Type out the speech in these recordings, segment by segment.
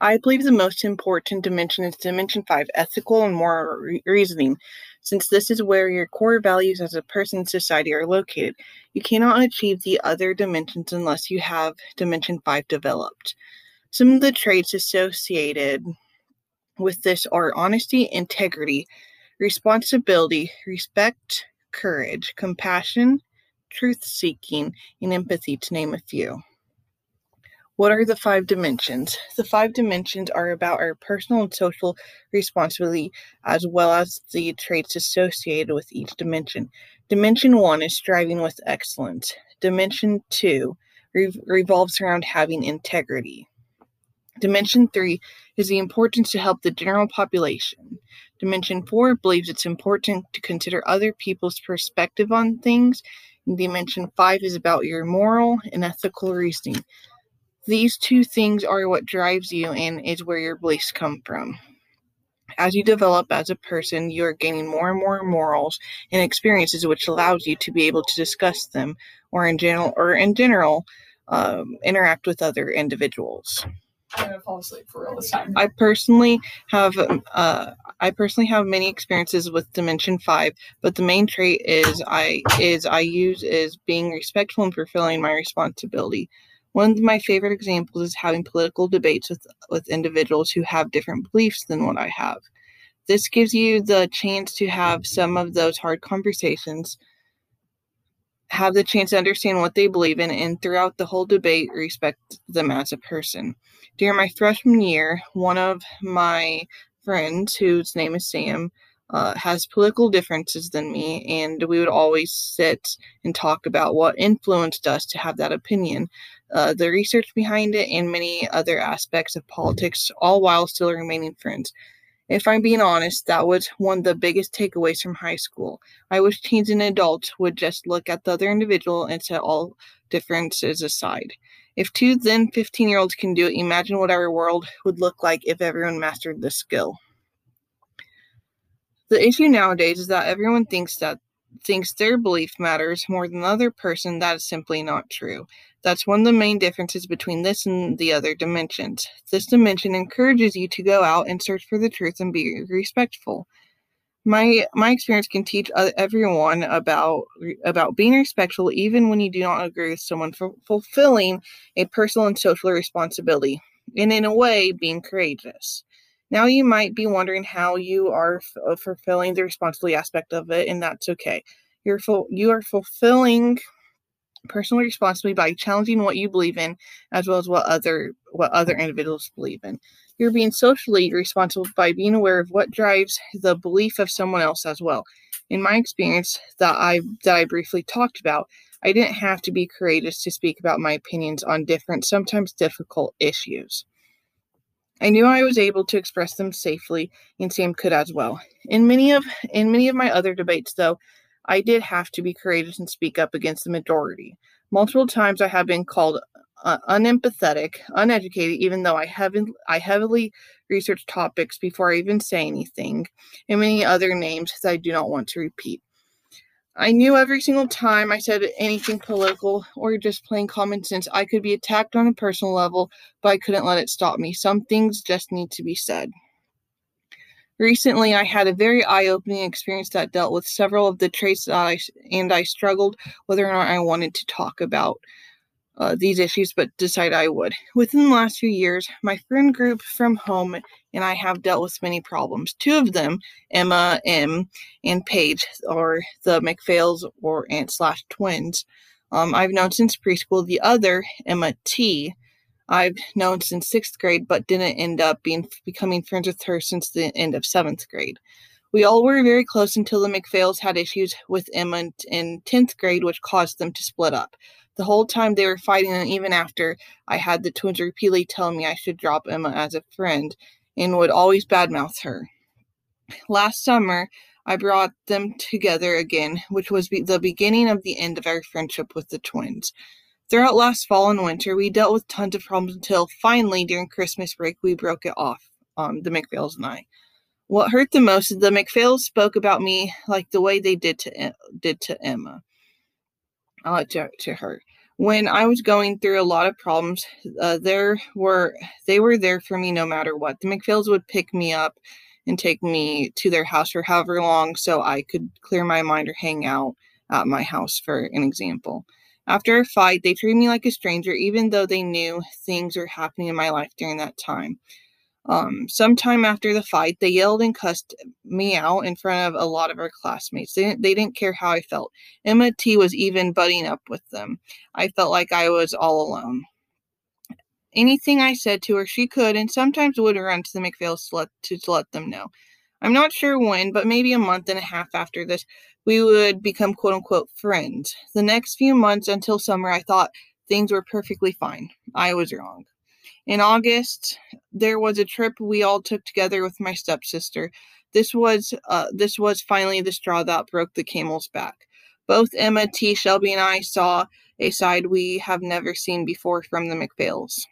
I believe the most important dimension is dimension five ethical and moral re- reasoning, since this is where your core values as a person in society are located. You cannot achieve the other dimensions unless you have dimension five developed. Some of the traits associated with this are honesty, integrity, responsibility, respect, courage, compassion, truth seeking, and empathy, to name a few. What are the five dimensions? The five dimensions are about our personal and social responsibility as well as the traits associated with each dimension. Dimension one is striving with excellence. Dimension two re- revolves around having integrity. Dimension three is the importance to help the general population. Dimension four believes it's important to consider other people's perspective on things. And dimension five is about your moral and ethical reasoning. These two things are what drives you and is where your beliefs come from. As you develop as a person, you are gaining more and more morals and experiences, which allows you to be able to discuss them, or in general, or in general, um, interact with other individuals. I'm gonna fall asleep for real this time. I personally have uh, I personally have many experiences with Dimension Five, but the main trait is I is I use is being respectful and fulfilling my responsibility. One of my favorite examples is having political debates with with individuals who have different beliefs than what I have. This gives you the chance to have some of those hard conversations have the chance to understand what they believe in and throughout the whole debate respect them as a person. During my freshman year, one of my friends, whose name is Sam, uh, has political differences than me, and we would always sit and talk about what influenced us to have that opinion, uh, the research behind it, and many other aspects of politics, all while still remaining friends. If I'm being honest, that was one of the biggest takeaways from high school. I wish teens and adults would just look at the other individual and set all differences aside. If two then 15 year olds can do it, imagine what our world would look like if everyone mastered this skill. The issue nowadays is that everyone thinks that thinks their belief matters more than the other person. That is simply not true. That's one of the main differences between this and the other dimensions. This dimension encourages you to go out and search for the truth and be respectful. My my experience can teach everyone about about being respectful even when you do not agree with someone for fulfilling a personal and social responsibility and in a way being courageous. Now you might be wondering how you are f- uh, fulfilling the responsibility aspect of it and that's okay. You're you are fulfilling personal responsibility by challenging what you believe in as well as what other what other individuals believe in. You're being socially responsible by being aware of what drives the belief of someone else as well. In my experience that i that i briefly talked about i didn't have to be courageous to speak about my opinions on different sometimes difficult issues I knew I was able to express them safely, and Sam could as well. In many of in many of my other debates, though, I did have to be courageous and speak up against the majority. Multiple times I have been called uh, unempathetic, uneducated, even though I haven't I heavily researched topics before I even say anything, and many other names that I do not want to repeat. I knew every single time I said anything political or just plain common sense, I could be attacked on a personal level, but I couldn't let it stop me. Some things just need to be said. Recently, I had a very eye-opening experience that dealt with several of the traits that I and I struggled whether or not I wanted to talk about uh, these issues, but decided I would. Within the last few years, my friend group from home and I have dealt with many problems. Two of them, Emma M and Paige, are the McPhails or aunt slash twins. Um, I've known since preschool. The other, Emma T, I've known since sixth grade, but didn't end up being becoming friends with her since the end of seventh grade. We all were very close until the McPhails had issues with Emma in 10th grade, which caused them to split up. The whole time they were fighting, and even after I had the twins repeatedly tell me I should drop Emma as a friend and would always badmouth her. Last summer, I brought them together again, which was be- the beginning of the end of our friendship with the twins. Throughout last fall and winter, we dealt with tons of problems until finally during Christmas break we broke it off, um, the McPhails and I. What hurt the most is the McPhails spoke about me like the way they did to did to Emma, uh, to, to her. When I was going through a lot of problems, uh, there were they were there for me no matter what. The McPhails would pick me up and take me to their house for however long so I could clear my mind or hang out at my house, for an example. After a fight, they treated me like a stranger, even though they knew things were happening in my life during that time. Um, sometime after the fight, they yelled and cussed me out in front of a lot of our classmates. They didn't, they didn't care how I felt. Emma T was even butting up with them. I felt like I was all alone. Anything I said to her, she could and sometimes would run to the McPhails to let, to, to let them know. I'm not sure when, but maybe a month and a half after this, we would become quote unquote friends. The next few months until summer, I thought things were perfectly fine. I was wrong. In August, there was a trip we all took together with my stepsister. This was uh, this was finally the straw that broke the camel's back. Both Emma T. Shelby and I saw a side we have never seen before from the McPhails.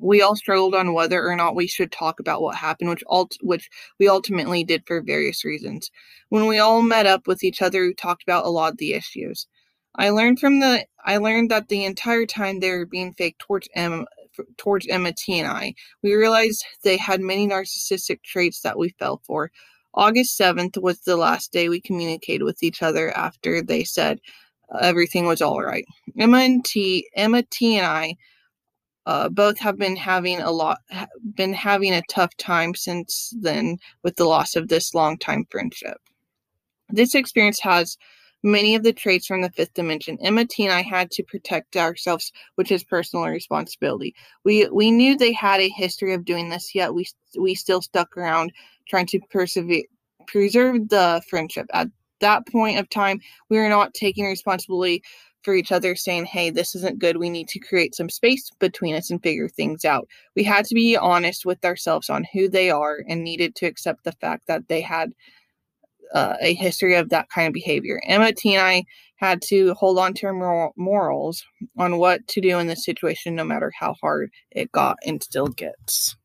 We all struggled on whether or not we should talk about what happened, which ult- which we ultimately did for various reasons. When we all met up with each other, we talked about a lot of the issues. I learned from the I learned that the entire time they were being fake towards Emma towards Emma T and I. We realized they had many narcissistic traits that we fell for. August 7th was the last day we communicated with each other after they said everything was all right. Emma T, Emma T and I uh, both have been having a lot been having a tough time since then with the loss of this long time friendship. This experience has many of the traits from the fifth dimension. Emma T and I had to protect ourselves, which is personal responsibility. We we knew they had a history of doing this, yet we we still stuck around trying to persevere preserve the friendship. At that point of time, we were not taking responsibility for each other, saying, Hey, this isn't good. We need to create some space between us and figure things out. We had to be honest with ourselves on who they are and needed to accept the fact that they had uh, a history of that kind of behavior. Emma T and I had to hold on to our morals on what to do in this situation, no matter how hard it got and still gets.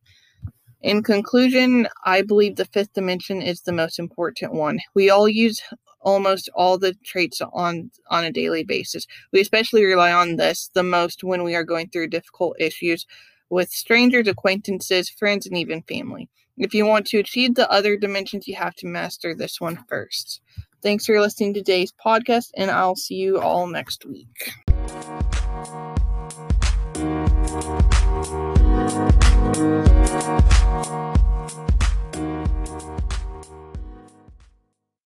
In conclusion, I believe the fifth dimension is the most important one. We all use almost all the traits on on a daily basis. We especially rely on this the most when we are going through difficult issues with strangers, acquaintances, friends, and even family. If you want to achieve the other dimensions, you have to master this one first. Thanks for listening to today's podcast, and I'll see you all next week.